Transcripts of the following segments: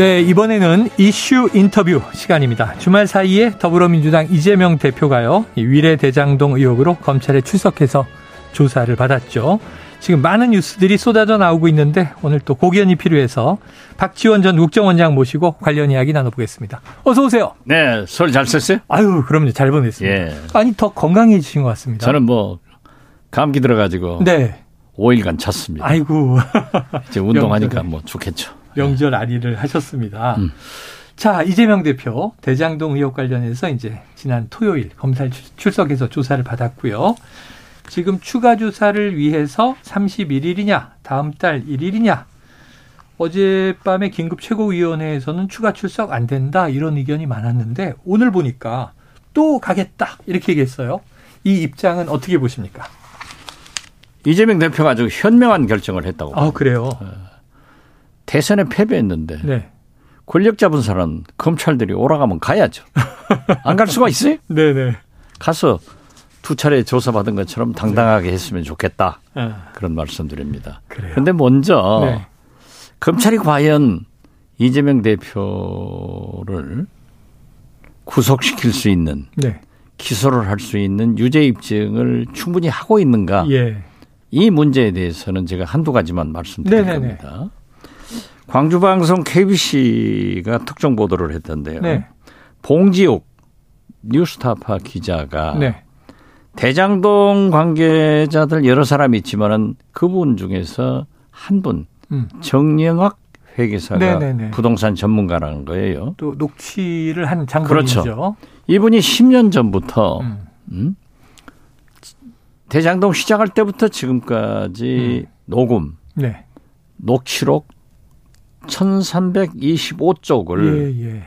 네, 이번에는 이슈 인터뷰 시간입니다. 주말 사이에 더불어민주당 이재명 대표가요, 위례 대장동 의혹으로 검찰에 출석해서 조사를 받았죠. 지금 많은 뉴스들이 쏟아져 나오고 있는데 오늘 또 고견이 필요해서 박지원 전 국정원장 모시고 관련 이야기 나눠보겠습니다. 어서 오세요. 네, 설잘 썼어요? 아유, 그럼요. 잘 보냈습니다. 예. 아니 더 건강해지신 것 같습니다. 저는 뭐 감기 들어가지고 네. 5일간 잤습니다. 아이고. 이제 운동하니까 뭐 좋겠죠. 명절 아리를 하셨습니다. 음. 자, 이재명 대표 대장동 의혹 관련해서 이제 지난 토요일 검찰 출석해서 조사를 받았고요. 지금 추가 조사를 위해서 31일이냐, 다음 달 1일이냐. 어젯밤에 긴급 최고위원회에서는 추가 출석 안 된다 이런 의견이 많았는데 오늘 보니까 또 가겠다 이렇게 얘기했어요. 이 입장은 어떻게 보십니까? 이재명 대표가 아주 현명한 결정을 했다고. 아, 그래요? 어. 대선에 패배했는데 네. 권력 잡은 사람 검찰들이 오라가면 가야죠. 안 갈 수가 있어요? 네네. 가서 두 차례 조사받은 것처럼 당당하게 했으면 좋겠다. 네. 그런 말씀드립니다. 그런데 먼저 네. 검찰이 과연 이재명 대표를 구속시킬 수 있는 네. 기소를 할 수 있는 유죄 입증을 충분히 하고 있는가? 예. 이 문제에 대해서는 제가 한두 가지만 말씀드릴 네네네. 겁니다. 광주방송 KBC가 특정 보도를 했던데요. 네. 봉지욱 뉴스타파 기자가 네. 대장동 관계자들 여러 사람이 있지만은 그분 중에서 한 분, 음. 정영학 회계사가 네네네. 부동산 전문가라는 거예요. 또 녹취를 한 장본인이죠. 그렇죠. 이분이 10년 전부터 음. 음? 대장동 시작할 때부터 지금까지 음. 녹음, 네. 녹취록 1325쪽을 예, 예.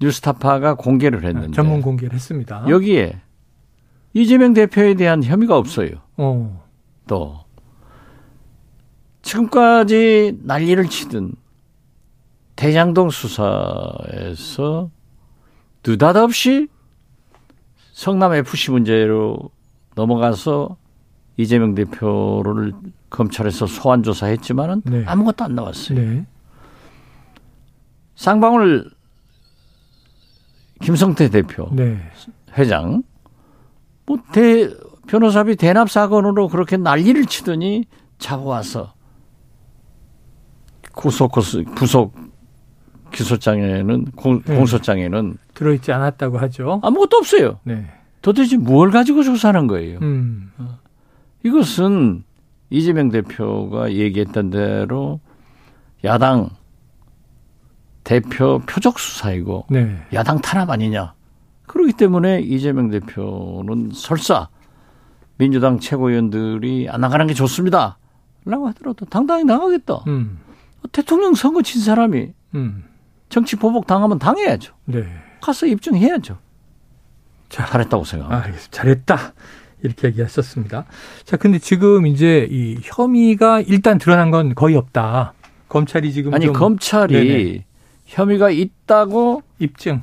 뉴스타파가 공개를 했는데 전문 공개를 했습니다. 여기에 이재명 대표에 대한 혐의가 없어요. 어. 또 지금까지 난리를 치던 대장동 수사에서 느닷없이 성남 FC 문제로 넘어가서 이재명 대표를 검찰에서 소환 조사했지만은 네. 아무것도 안 나왔어요. 네. 쌍방울 김성태 대표 네. 회장 뭐 대 변호사비 대납 사건으로 그렇게 난리를 치더니 잡아와서 구속 구속 기소장에는 공, 네. 공소장에는 들어있지 않았다고 하죠. 아무것도 없어요. 네. 도대체 뭘 가지고 조사하는 거예요? 음. 어. 이것은 이재명 대표가 얘기했던 대로 야당 대표 표적 수사이고 네. 야당 탄압 아니냐. 그렇기 때문에 이재명 대표는 설사 민주당 최고위원들이 안 나가는 게 좋습니다. 라고 하더라도 당당히 나가겠다. 음. 대통령 선거 친 사람이 음. 정치 보복 당하면 당해야죠. 네. 가서 입증해야죠. 자, 잘했다고 생각합니다. 아, 잘했다. 이렇게 얘기하셨습니다. 자, 근데 지금 이제 이 혐의가 일단 드러난 건 거의 없다. 검찰이 지금 아니 검찰이 네네. 혐의가 있다고 입증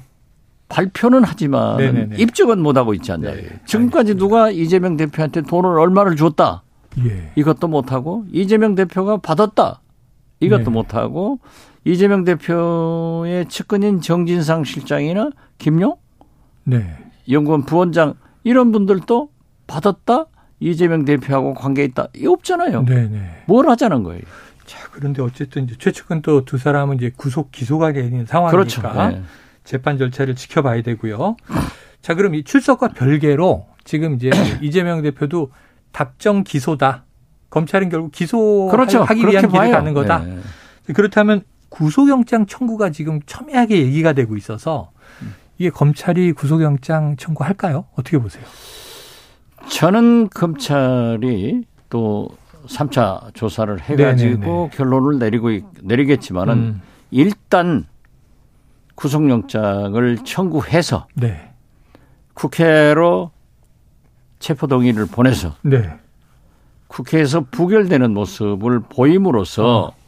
발표는 하지만 네네네. 입증은 못 하고 있지 않나요? 네, 지금까지 누가 이재명 대표한테 돈을 얼마를 줬다. 예. 이것도 못 하고 이재명 대표가 받았다. 이것도 네. 못 하고 이재명 대표의 측근인 정진상 실장이나 김용 네. 연구원 부원장 이런 분들도 받았다. 이재명 대표하고 관계 있다. 이 없잖아요. 네네. 뭘 하자는 거예요. 자, 그런데 어쨌든 이제 최측근 또 두 사람은 이제 구속 기소가 되는 상황이니까 그렇죠. 네. 재판 절차를 지켜봐야 되고요. 자, 그럼 이 출석과 별개로 지금 이제 이재명 대표도 답정 기소다. 검찰은 결국 기소하기 그렇죠. 위한 길을 가는 거다. 네. 그렇다면 구속영장 청구가 지금 첨예하게 얘기가 되고 있어서 이게 검찰이 구속영장 청구할까요? 어떻게 보세요? 저는 검찰이 또 3차 조사를 해가지고 네네네. 결론을 내리고 내리겠지만은 음. 일단 구속영장을 청구해서 네. 국회로 체포 동의를 보내서 네. 국회에서 부결되는 모습을 보임으로써 어.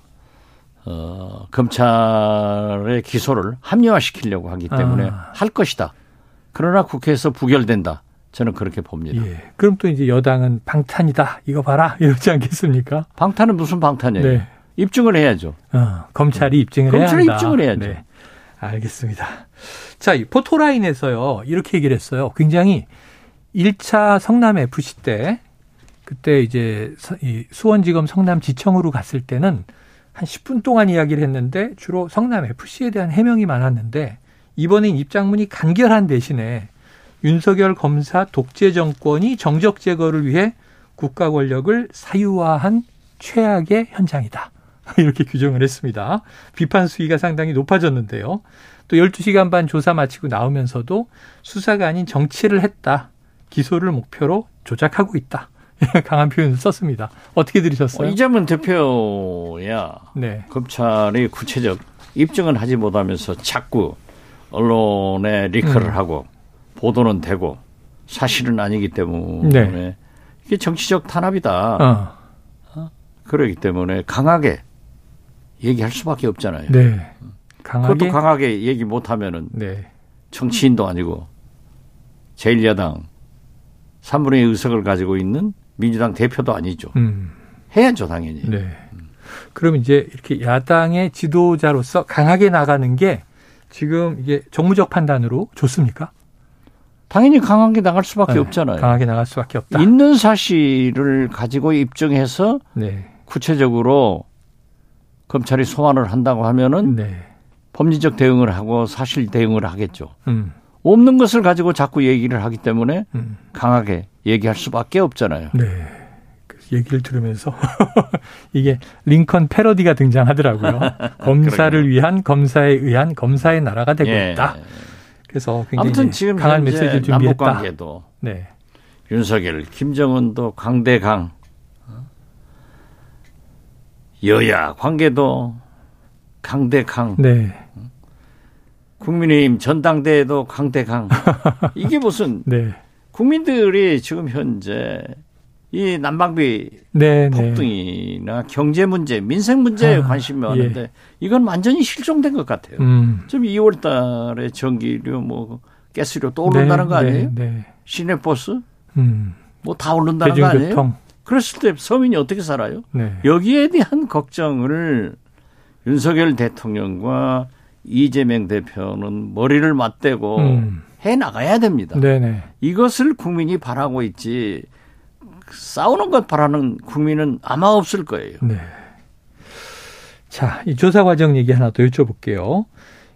어, 검찰의 기소를 합리화시키려고 하기 때문에 아. 할 것이다. 그러나 국회에서 부결된다. 저는 그렇게 봅니다. 예. 그럼 또 이제 여당은 방탄이다. 이거 봐라. 이러지 않겠습니까? 방탄은 무슨 방탄이에요? 네. 입증을 해야죠. 어, 검찰이 입증을 해야 한다. 검찰이 입증을 해야죠. 네. 알겠습니다. 자, 이 포토라인에서요. 이렇게 얘기를 했어요. 굉장히 1차 성남 FC 때 그때 이제 수원지검 성남지청으로 갔을 때는 한 10분 동안 이야기를 했는데 주로 성남 FC에 대한 해명이 많았는데 이번엔 입장문이 간결한 대신에 윤석열 검사 독재 정권이 정적 제거를 위해 국가 권력을 사유화한 최악의 현장이다. 이렇게 규정을 했습니다. 비판 수위가 상당히 높아졌는데요. 또 12시간 반 조사 마치고 나오면서도 수사가 아닌 정치를 했다. 기소를 목표로 조작하고 있다. 강한 표현을 썼습니다. 어떻게 들으셨어요? 어, 이재명 대표야 네. 검찰이 구체적 입증은 하지 못하면서 자꾸 언론에 리크를 음. 하고 보도는 되고 사실은 아니기 때문에 네. 이게 정치적 탄압이다. 어. 어? 그러기 때문에 강하게 얘기할 수밖에 없잖아요. 네. 강하게 그것도 강하게 얘기 못하면은 네. 정치인도 아니고 제1야당 3분의 2 의석을 가지고 있는 민주당 대표도 아니죠. 음. 해야죠, 당연히. 네. 그럼 이제 이렇게 야당의 지도자로서 강하게 나가는 게 지금 이게 정무적 판단으로 좋습니까? 당연히 강하게 나갈 수밖에 네, 없잖아요. 강하게 나갈 수밖에 없다. 있는 사실을 가지고 입증해서 네. 구체적으로 검찰이 소환을 한다고 하면은 네. 법리적 대응을 하고 사실 대응을 하겠죠. 음. 없는 것을 가지고 자꾸 얘기를 하기 때문에 음. 강하게 얘기할 수밖에 없잖아요. 네. 그 얘기를 들으면서 이게 링컨 패러디가 등장하더라고요. 검사를 위한 검사에 의한 검사의 나라가 되고 예. 있다. 그래서 아무튼 지금 강한 메시지를 준비했다. 남북 관계도 네. 윤석열, 김정은도 강대강 여야 관계도 강대강. 네. 국민의힘 전당대회도 강대강. 이게 무슨 네. 국민들이 지금 현재 이 난방비 네, 네. 폭등이나 네. 경제 문제, 민생 문제에 아, 관심이 많은데 예. 이건 완전히 실종된 것 같아요. 음. 지금 2월 달에 전기료 뭐 가스료 또 오른다는 네, 거 아니에요? 네, 시내 버스 음. 뭐다 오른다는 거 아니에요? 그랬을 때 서민이 어떻게 살아요? 여기에 대한 걱정을 윤석열 대통령과 이재명 대표는 머리를 맞대고 음. 해 나가야 됩니다. 네네. 이것을 국민이 바라고 있지 싸우는 것 바라는 국민은 아마 없을 거예요. 네. 자, 이 조사 과정 얘기 하나 더 여쭤볼게요.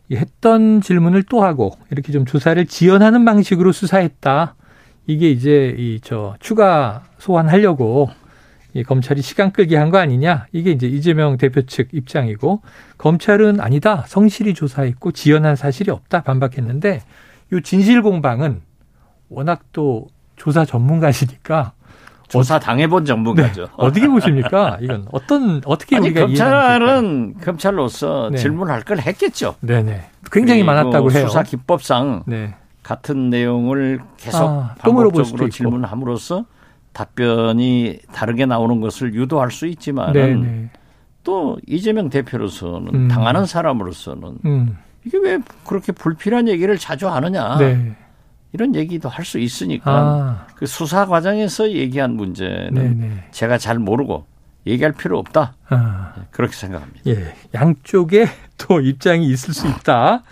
이 했던 질문을 또 하고 이렇게 좀 조사를 지연하는 방식으로 수사했다. 이게 이제 이 저 추가 소환하려고 이 검찰이 시간 끌기 한 거 아니냐? 이게 이제 이재명 대표 측 입장이고 검찰은 아니다. 성실히 조사했고 지연한 사실이 없다 반박했는데 요 진실 공방은 워낙 또 조사 전문가시니까 조사 당해본 전문가죠. 네. 어떻게 보십니까? 이건 어떤 어떻게 아니, 우리가 검찰은 검찰로서 네. 질문할 걸 했겠죠. 네네. 굉장히 많았다고 해요. 수사 기법상 네. 같은 내용을 계속 아, 반복적으로 질문함으로써 답변이 다르게 나오는 것을 유도할 수 있지만 또 이재명 대표로서는 음. 당하는 사람으로서는 음. 이게 왜 그렇게 불필요한 얘기를 자주 하느냐. 네. 이런 얘기도 할 수 있으니까 아. 그 수사 과정에서 얘기한 문제는 네네. 제가 잘 모르고 얘기할 필요 없다. 아. 예, 그렇게 생각합니다. 예. 양쪽에 또 입장이 있을 수 있다.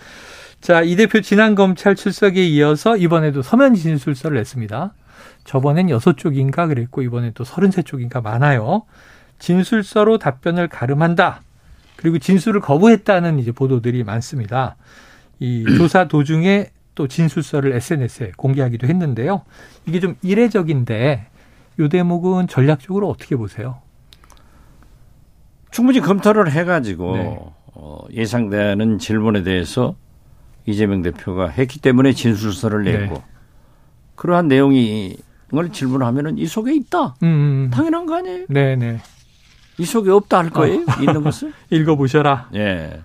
자, 이 대표 지난 검찰 출석에 이어서 이번에도 서면 진술서를 냈습니다. 저번엔 여섯 쪽인가 그랬고 이번엔 또 서른세 쪽인가 많아요. 진술서로 답변을 가름한다. 그리고 진술을 거부했다는 이제 보도들이 많습니다. 이 조사 도중에 또 진술서를 SNS에 공개하기도 했는데요. 이게 좀 이례적인데 요 대목은 전략적으로 어떻게 보세요? 충분히 검토를 해가지고 네. 어, 예상되는 질문에 대해서 이재명 대표가 했기 때문에 진술서를 네. 냈고 네. 그러한 내용이 을 질문하면은 이 속에 있다. 음, 음, 음. 당연한 거 아니에요? 네, 네. 이 속에 없다 할 거예요? 어. 있는 것을? 읽어보셔라. 예.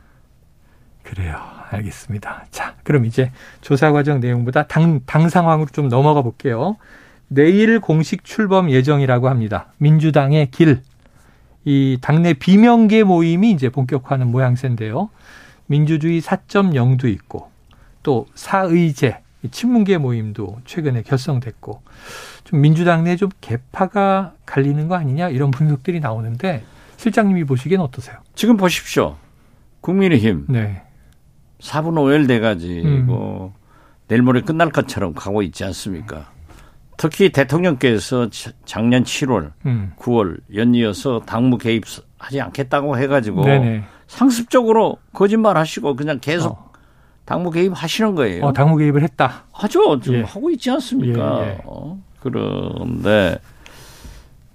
그래요. 알겠습니다. 자, 그럼 이제 조사 과정 내용보다 당, 당 상황으로 좀 넘어가 볼게요. 내일 공식 출범 예정이라고 합니다. 민주당의 길. 이 당내 비명계 모임이 이제 본격화하는 모양새인데요. 민주주의 4.0도 있고 또 사의제 친문계 모임도 최근에 결성됐고 좀 민주당 내 좀 개파가 갈리는 거 아니냐 이런 분석들이 나오는데 실장님이 보시기엔 어떠세요? 지금 보십시오. 국민의힘 네. 4분 5일 돼가지고 음. 내일 모레 끝날 것처럼 가고 있지 않습니까? 특히 대통령께서 작년 7월, 음. 9월 연이어서 당무 개입하지 않겠다고 해가지고 네네. 상습적으로 거짓말 하시고 그냥 계속 어. 당무 개입하시는 거예요. 어, 당무 개입을 했다. 하죠. 지금 예. 하고 있지 않습니까? 예, 예. 어? 그런데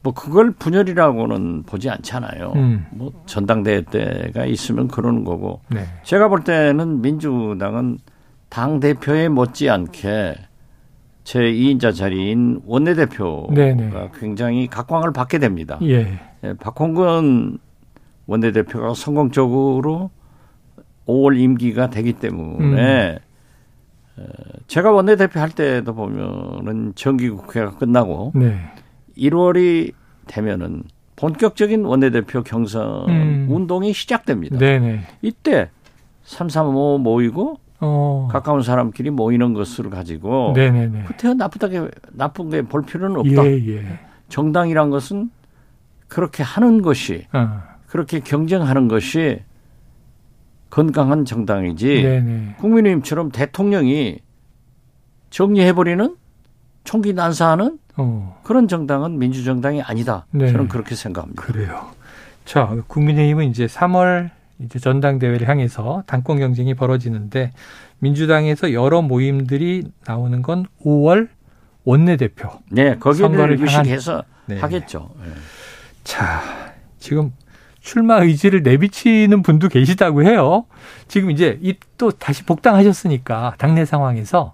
뭐 그걸 분열이라고는 보지 않잖아요. 음. 뭐 전당대회 때가 있으면 그러는 거고. 네. 제가 볼 때는 민주당은 당 대표에 못지않게 제 2인자 자리인 원내대표가 네네. 굉장히 각광을 받게 됩니다. 예. 예, 박홍근 원내대표가 성공적으로 5월 임기가 되기 때문에 음. 제가 원내대표 할 때도 보면은 정기국회가 끝나고 네. 1월이 되면은 본격적인 원내대표 경선 음. 운동이 시작됩니다. 네네. 이때 335 모이고 어. 가까운 사람끼리 모이는 것을 가지고 네네네. 그때 나쁘다게 나쁜 게 볼 필요는 없다. 예, 예. 정당이란 것은 그렇게 하는 것이 어. 그렇게 경쟁하는 것이 건강한 정당이지 네네. 국민의힘처럼 대통령이 정리해버리는 총기 난사하는 어. 그런 정당은 민주정당이 아니다. 네. 저는 그렇게 생각합니다. 그래요. 자, 국민의힘은 이제 3월 이제 전당대회를 향해서 당권 경쟁이 벌어지는데 민주당에서 여러 모임들이 나오는 건 5월 원내대표. 네, 거기를 유식해서 네. 하겠죠. 네. 자, 지금 출마 의지를 내비치는 분도 계시다고 해요. 지금 이제 이 또 다시 복당하셨으니까 당내 상황에서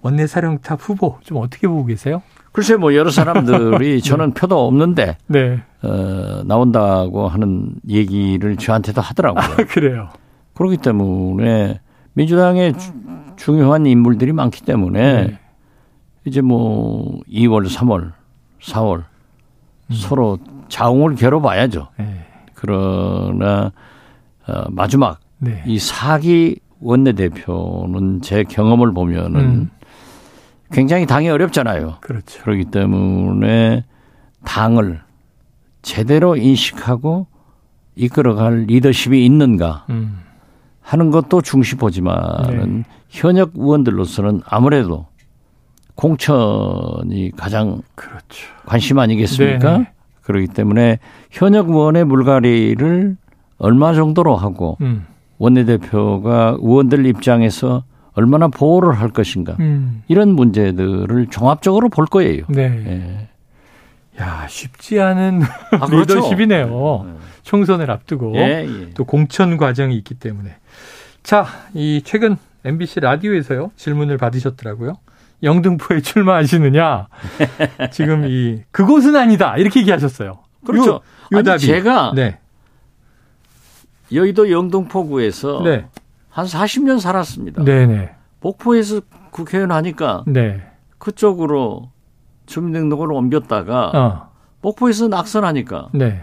원내 사령탑 후보 좀 어떻게 보고 계세요? 글쎄 뭐 여러 사람들이 저는 표도 없는데 네. 어, 나온다고 하는 얘기를 저한테도 하더라고요. 아, 그래요. 그렇기 때문에 민주당에 주, 중요한 인물들이 많기 때문에 네. 이제 뭐 2월, 3월, 4월 음. 서로 자웅을 겨뤄봐야죠. 네. 그러나 어, 마지막 네. 이 사기 원내대표는 제 경험을 보면은 음. 굉장히 당이 어렵잖아요. 그렇죠. 그렇기 때문에 당을 제대로 인식하고 이끌어갈 리더십이 있는가 음. 하는 것도 중시 보지만은 네. 현역 의원들로서는 아무래도 공천이 가장 그렇죠. 관심 아니겠습니까? 네네. 그렇기 때문에 현역 의원의 물갈이를 얼마 정도로 하고 음. 원내대표가 의원들 입장에서 얼마나 보호를 할 것인가 음. 이런 문제들을 종합적으로 볼 거예요. 네. 예. 야 쉽지 않은 아, 그렇죠. 리더십이네요. 네. 총선을 앞두고 예, 예. 또 공천 과정이 있기 때문에 자 이 최근 MBC 라디오에서요 질문을 받으셨더라고요. 영등포에 출마하시느냐? 지금 이 그곳은 아니다 이렇게 얘기하셨어요. 그렇죠. 요, 요 아니, 제가 네. 여의도 영등포구에서 네. 한 40년 살았습니다. 네네. 목포에서 국회의원 하니까 네. 그쪽으로 주민등록을 옮겼다가 어. 목포에서 낙선하니까 네.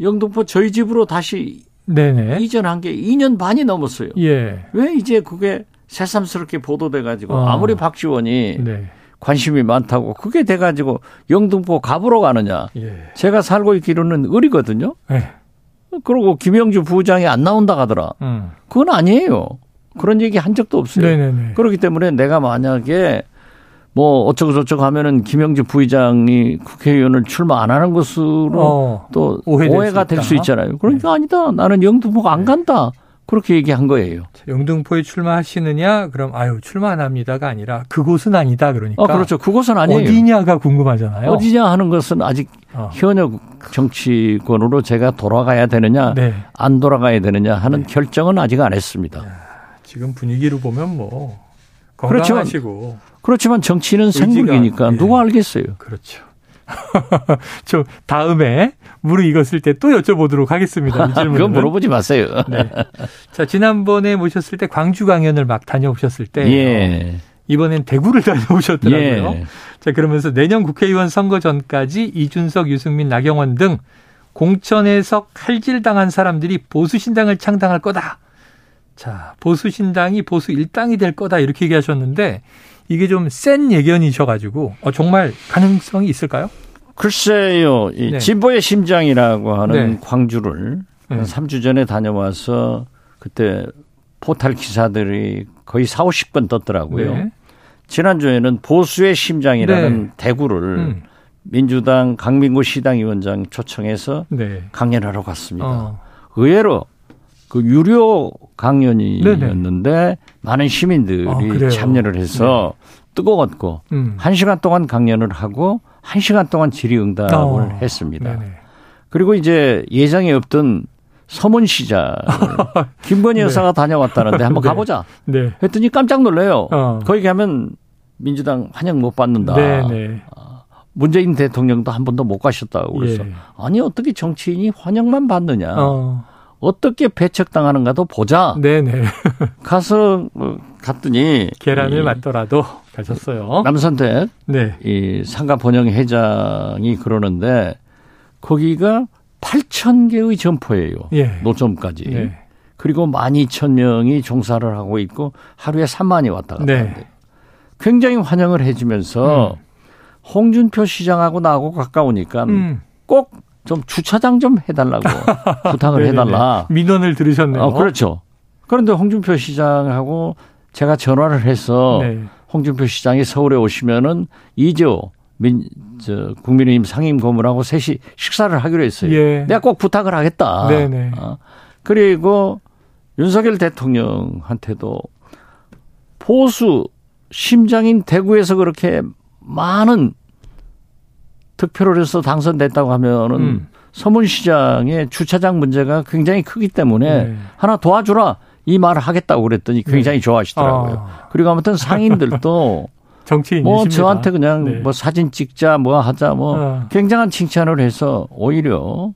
영등포 저희 집으로 다시 네네. 이전한 게 2년 반이 넘었어요. 예. 왜 이제 그게 새삼스럽게 보도돼 가지고 어. 아무리 박지원이 네. 관심이 많다고 그게 돼 가지고 영등포 갑으로 가느냐. 예. 제가 살고 있기로는 을이거든요. 예. 그리고 김영주 부장이 안 나온다 하더라. 음. 그건 아니에요. 그런 얘기 한 적도 없어요. 네네네. 그렇기 때문에 내가 만약에 뭐 어쩌고 저쩌고 하면은 김영주 부의장이 국회의원을 출마 안 하는 것으로 어, 또 오해가 될 수 있잖아요. 그러니까 네. 아니다. 나는 영등포가 안 간다. 그렇게 얘기한 거예요. 영등포에 출마하시느냐? 그럼 아유 출마 안 합니다가 아니라 그곳은 아니다 그러니까. 어, 그렇죠. 그곳은 아니에요. 어디냐가 궁금하잖아요. 어디냐 하는 것은 아직 어. 현역 정치권으로 제가 돌아가야 되느냐, 네. 안 돌아가야 되느냐 하는 네. 결정은 아직 안 했습니다. 야, 지금 분위기로 보면 뭐 건강하시고. 그렇지만, 그렇지만 정치는 생물이니까 네. 누가 알겠어요. 그렇죠. 저 다음에 무르익었을 때 또 여쭤보도록 하겠습니다. 이 질문. 그건 물어보지 마세요. 네. 자 지난번에 모셨을 때 광주 강연을 막 다녀오셨을 때 예. 이번엔 대구를 다녀오셨더라고요. 예. 자 그러면서 내년 국회의원 선거 전까지 이준석, 유승민, 나경원 등 공천에서 칼질당한 사람들이 보수신당을 창당할 거다. 자 보수신당이 보수 일당이 될 거다 이렇게 얘기하셨는데 이게 좀 센 예견이셔가지고 어, 정말 가능성이 있을까요? 글쎄요. 이 네. 진보의 심장이라고 하는 네. 광주를 네. 3주 전에 다녀와서 그때 포탈 기사들이 거의 4, 50건 떴더라고요. 네. 지난주에는 보수의 심장이라는 네. 대구를 음. 민주당 강민구 시당위원장 초청해서 네. 강연하러 갔습니다. 어. 의외로 그 유료 강연이었는데. 많은 시민들이 아, 참여를 해서 네. 뜨거웠고 음. 한 시간 동안 강연을 하고 한 시간 동안 질의응답을 어. 했습니다. 네네. 그리고 이제 예정에 없던 서문시장 김건희 네. 여사가 다녀왔다는데 한번 네. 가보자. 네. 했더니 깜짝 놀래요. 어. 거기 가면 민주당 환영 못 받는다. 네네. 아, 문재인 대통령도 한 번도 못 가셨다고 그래서 예. 아니 어떻게 정치인이 환영만 받느냐. 어. 어떻게 배척당하는가도 보자. 네네. 가서 뭐 갔더니 계란을 맞더라도 가셨어요. 남선택 네. 이 상가 번영 회장이 그러는데 거기가 8천 개의 점포예요. 예. 노점까지. 예. 그리고 12,000명이 종사를 하고 있고 하루에 3만이 왔다 갔다 네. 하는데 굉장히 환영을 해주면서 음. 홍준표 시장하고 나하고 가까우니까 음. 꼭 좀 주차장 좀 해달라고 부탁을 해달라. 민원을 들으셨네요. 어, 그렇죠. 그런데 홍준표 시장하고 제가 전화를 해서 네. 홍준표 시장이 서울에 오시면은 이재호 민, 저, 국민의힘 상임 고문하고 셋이 식사를 하기로 했어요. 예. 내가 꼭 부탁을 하겠다. 네네. 어. 그리고 윤석열 대통령한테도 보수 심장인 대구에서 그렇게 많은 득표를 해서 당선됐다고 하면은 음. 서문시장의 주차장 문제가 굉장히 크기 때문에 네. 하나 도와주라 이 말을 하겠다고 그랬더니 굉장히 네. 좋아하시더라고요. 아. 그리고 아무튼 상인들도 정치인 뭐 저한테 그냥 네. 뭐 사진 찍자 뭐 하자 뭐 아. 굉장한 칭찬을 해서 오히려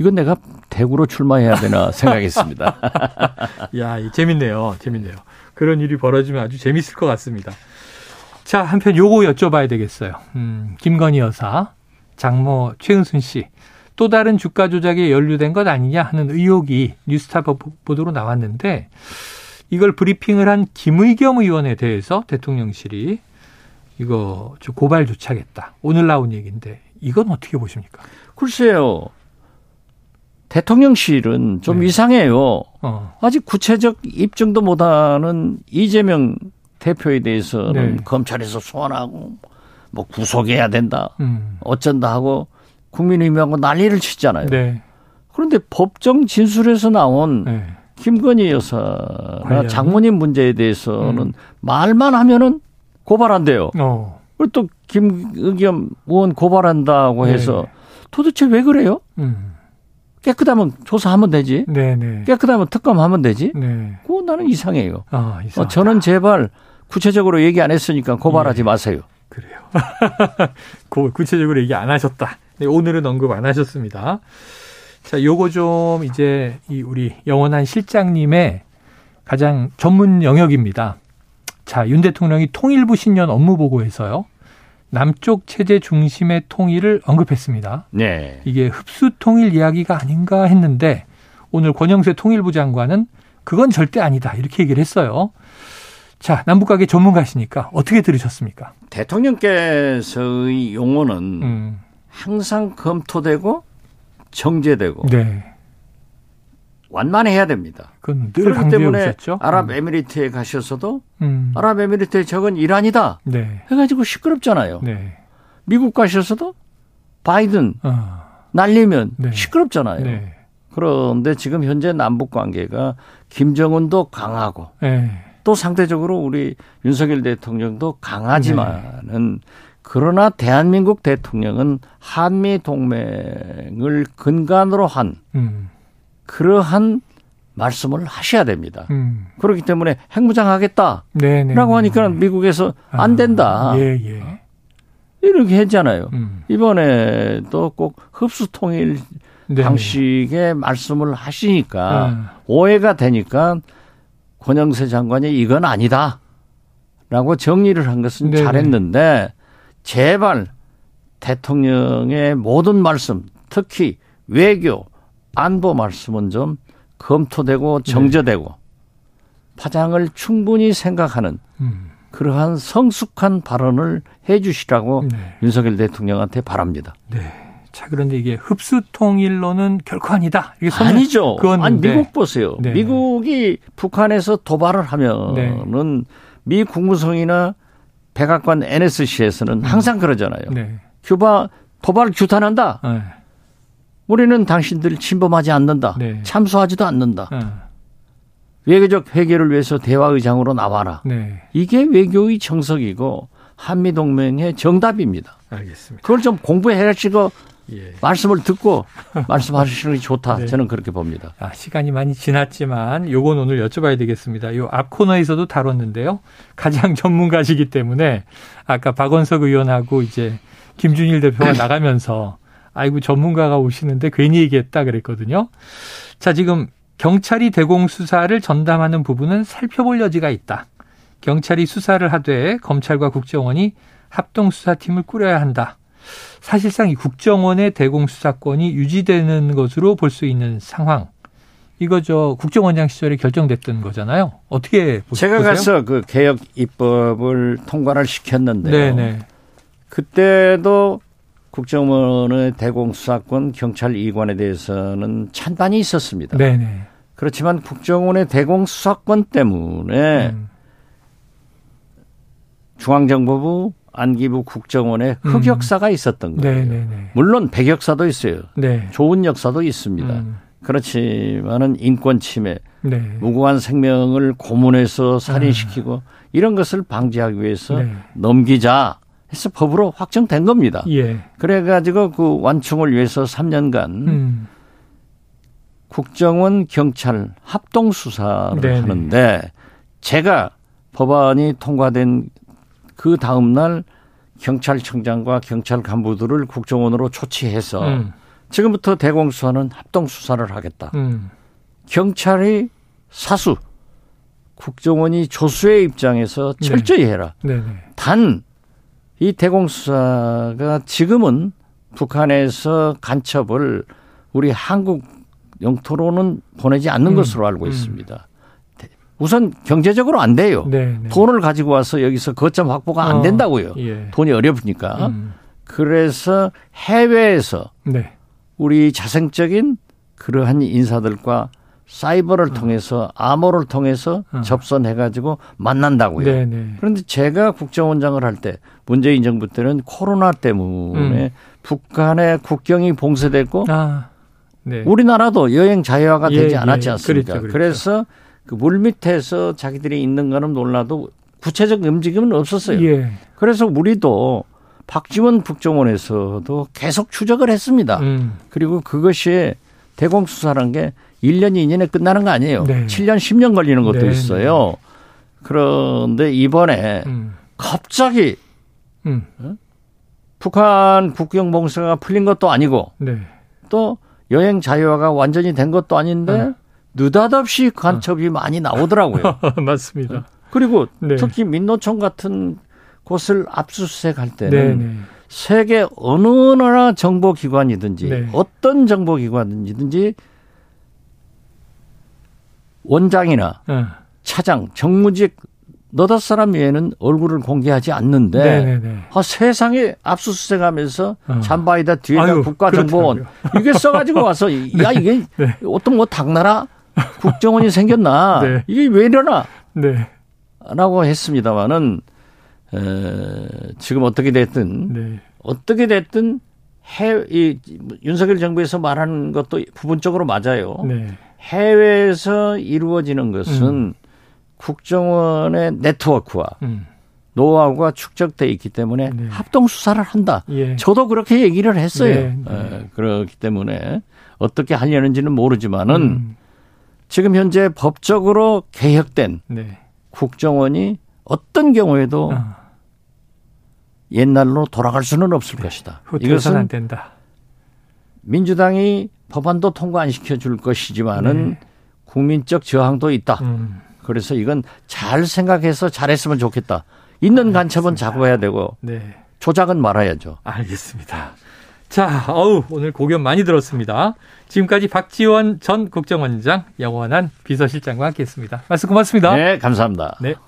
이건 내가 대구로 출마해야 되나 생각했습니다. 야, 재밌네요. 재밌네요. 그런 일이 벌어지면 아주 재밌을 것 같습니다. 자, 한편 요거 여쭤봐야 되겠어요. 음, 김건희 여사, 장모 최은순 씨. 또 다른 주가 조작에 연루된 것 아니냐 하는 의혹이 뉴스타 보도로 나왔는데 이걸 브리핑을 한 김의겸 의원에 대해서 대통령실이 이거 고발 조치하겠다. 오늘 나온 얘기인데 이건 어떻게 보십니까? 글쎄요. 대통령실은 좀 네. 이상해요. 어. 아직 구체적 입증도 못하는 이재명 대표에 대해서는 네. 검찰에서 소환하고 뭐 구속해야 된다. 음. 어쩐다 하고 국민의힘하고 난리를 치잖아요. 네. 그런데 법정 진술에서 나온 네. 김건희 여사나 관련. 장모님 문제에 대해서는 음. 말만 하면은 고발한대요. 어. 그리고 또 김의겸 의원 고발한다고 네. 해서 도대체 왜 그래요? 음. 깨끗하면 조사하면 되지. 네네. 네. 깨끗하면 특검하면 되지. 네. 그거 나는 이상해요. 아, 어, 저는 제발 구체적으로 얘기 안 했으니까 고발하지 예. 마세요. 그래요. 구체적으로 얘기 안 하셨다. 네, 오늘은 언급 안 하셨습니다. 자, 요거 좀 이제 이 우리 영원한 실장님의 가장 전문 영역입니다. 자, 윤 대통령이 통일부 신년 업무 보고에서요. 남쪽 체제 중심의 통일을 언급했습니다. 네. 이게 흡수 통일 이야기가 아닌가 했는데 오늘 권영세 통일부 장관은 그건 절대 아니다. 이렇게 얘기를 했어요. 자, 남북관계 전문가시니까 어떻게 들으셨습니까? 대통령께서의 용어는 음. 항상 검토되고 정제되고 네. 완만해야 됩니다. 그건 늘 그렇기 때문에 오셨죠? 아랍에미리트에 가셔서도 음. 아랍에미리트의 적은 이란이다 네. 해가지고 시끄럽잖아요. 네. 미국 가셔서도 바이든 어. 날리면 네. 시끄럽잖아요. 네. 그런데 지금 현재 남북 관계가 김정은도 강하고 네. 또 상대적으로 우리 윤석열 대통령도 강하지만은 네. 그러나 대한민국 대통령은 한미 동맹을 근간으로 한 음. 그러한 말씀을 하셔야 됩니다. 음. 그렇기 때문에 핵무장 하겠다라고 네, 네, 네. 하니까 미국에서 안 된다. 아, 예, 예. 이렇게 했잖아요. 음. 이번에 또 꼭 흡수 통일 네. 방식의 말씀을 하시니까 아. 오해가 되니까 권영세 장관이 이건 아니다. 라고 정리를 한 것은 네네. 잘했는데 제발 대통령의 모든 말씀, 특히 외교, 안보 말씀은 좀 검토되고 네. 정제되고 네. 파장을 충분히 생각하는 음. 그러한 성숙한 발언을 해 주시라고 네. 윤석열 대통령한테 바랍니다. 네. 자, 그런데 이게 흡수 통일로는 결코 아니다. 이게 아니죠. 그건 아니 미국 보세요. 네. 미국이 북한에서 도발을 하면은 네. 미 국무성이나 백악관 NSC에서는 음. 항상 그러잖아요. 네. 큐바 도발 규탄한다. 네. 우리는 당신들 침범하지 않는다. 네. 참수하지도 않는다. 네. 외교적 해결을 위해서 대화의장으로 나와라. 네. 이게 외교의 정석이고 한미 동맹의 정답입니다. 알겠습니다. 그걸 좀 공부해 가지고 예. 말씀을 듣고 말씀하시는 게 좋다. 네. 저는 그렇게 봅니다. 아, 시간이 많이 지났지만 요건 오늘 여쭤봐야 되겠습니다. 요 앞 코너에서도 다뤘는데요. 가장 전문가시기 때문에 아까 박원석 의원하고 이제 김준일 대표가 나가면서 아이고 전문가가 오시는데 괜히 얘기했다 그랬거든요. 자, 지금 경찰이 대공 수사를 전담하는 부분은 살펴볼 여지가 있다. 경찰이 수사를 하되 검찰과 국정원이 합동 수사팀을 꾸려야 한다. 사실상 이 국정원의 대공 수사권이 유지되는 것으로 볼 수 있는 상황. 이거 저 국정원장 시절에 결정됐던 거잖아요. 어떻게 보세요? 제가 가서 그 개혁 입법을 통과를 시켰는데요. 네네. 그때도 국정원의 대공수사권 경찰 이관에 대해서는 찬반이 있었습니다. 네네. 그렇지만 국정원의 대공수사권 때문에 음. 중앙정보부 안기부 국정원의 음. 흑역사가 음. 있었던 거예요. 네네네. 물론 백역사도 있어요. 네. 좋은 역사도 있습니다. 음. 그렇지만은 인권 침해, 네. 무고한 생명을 고문해서 살인시키고 아. 이런 것을 방지하기 위해서 네. 넘기자 해서 법으로 확정된 겁니다. 예. 그래가지고 그 완충을 위해서 3년간 음. 국정원 경찰 합동 수사를 네네. 하는데 제가 법안이 통과된 그 다음 날 경찰청장과 경찰 간부들을 국정원으로 초치해서 음. 지금부터 대공수사는 합동 수사를 하겠다. 음. 경찰이 사수, 국정원이 조수의 입장에서 철저히 해라. 네. 단 이 대공수사가 지금은 북한에서 간첩을 우리 한국 영토로는 보내지 않는 음, 것으로 알고 음. 있습니다. 우선 경제적으로 안 돼요. 네, 네. 돈을 가지고 와서 여기서 거점 확보가 안 어, 된다고요. 예. 돈이 어렵으니까. 음. 그래서 해외에서 네. 우리 자생적인 그러한 인사들과 사이버를 어. 통해서 암호를 통해서 어. 접선해 가지고 만난다고요. 네네. 네. 그런데 제가 국정원장을 할 때 문재인 정부 때는 코로나 때문에 음. 북한의 국경이 봉쇄됐고 아, 네. 우리나라도 여행 자유화가 예, 되지 예, 않았지 않습니까? 그렇죠, 그렇죠. 그래서 그 물 밑에서 자기들이 있는 거는 놀라도 구체적 움직임은 없었어요. 예. 그래서 우리도 박지원 국정원에서도 계속 추적을 했습니다. 음. 그리고 그것이 대공수사라는 게 1년, 2년에 끝나는 거 아니에요. 네. 7년, 10년 걸리는 것도 네. 있어요. 그런데 이번에 음. 갑자기 음. 어? 북한 국경 봉쇄가 풀린 것도 아니고 네. 또 여행 자유화가 완전히 된 것도 아닌데 네. 느닷없이 간첩이 어. 많이 나오더라고요. 맞습니다. 어? 그리고 네. 특히 민노총 같은 곳을 압수수색 할 때는 네, 네. 세계 어느 나라 정보기관이든지 네. 어떤 정보기관이든지 원장이나 네. 차장, 정무직 너댓 사람 외에는 얼굴을 공개하지 않는데 네네네. 네, 네. 아, 세상에 압수수색하면서 어. 잠바에다 뒤에다 국가정보원 이게 써가지고 와서 네. 야 이게 네. 어떤 뭐 당나라 국정원이 생겼나 네. 이게 왜 이러나 네. 라고 했습니다마는 에, 지금 어떻게 됐든 어떻게 됐든 해외 이 윤석열 정부에서 말하는 것도 부분적으로 맞아요. 네. 해외에서 이루어지는 것은 음. 국정원의 네트워크와 음. 노하우가 축적돼 있기 때문에 네. 합동 수사를 한다. 예. 저도 그렇게 얘기를 했어요. 네. 네. 에, 그렇기 때문에 어떻게 하려는지는 모르지만은 음. 지금 현재 법적으로 개혁된 네. 국정원이 어떤 경우에도 어. 옛날로 돌아갈 수는 없을 네. 것이다. 이것은 안 된다. 민주당이 법안도 통과 안 시켜줄 것이지만은 네. 국민적 저항도 있다. 음. 그래서 이건 잘 생각해서 잘했으면 좋겠다. 있는 간첩은 잡아야 되고 네. 조작은 말아야죠. 알겠습니다. 자, 어우, 오늘 고견 많이 들었습니다. 지금까지 박지원 전 국정원장, 영원한 비서실장과 함께 했습니다. 말씀 고맙습니다. 네, 감사합니다. 네.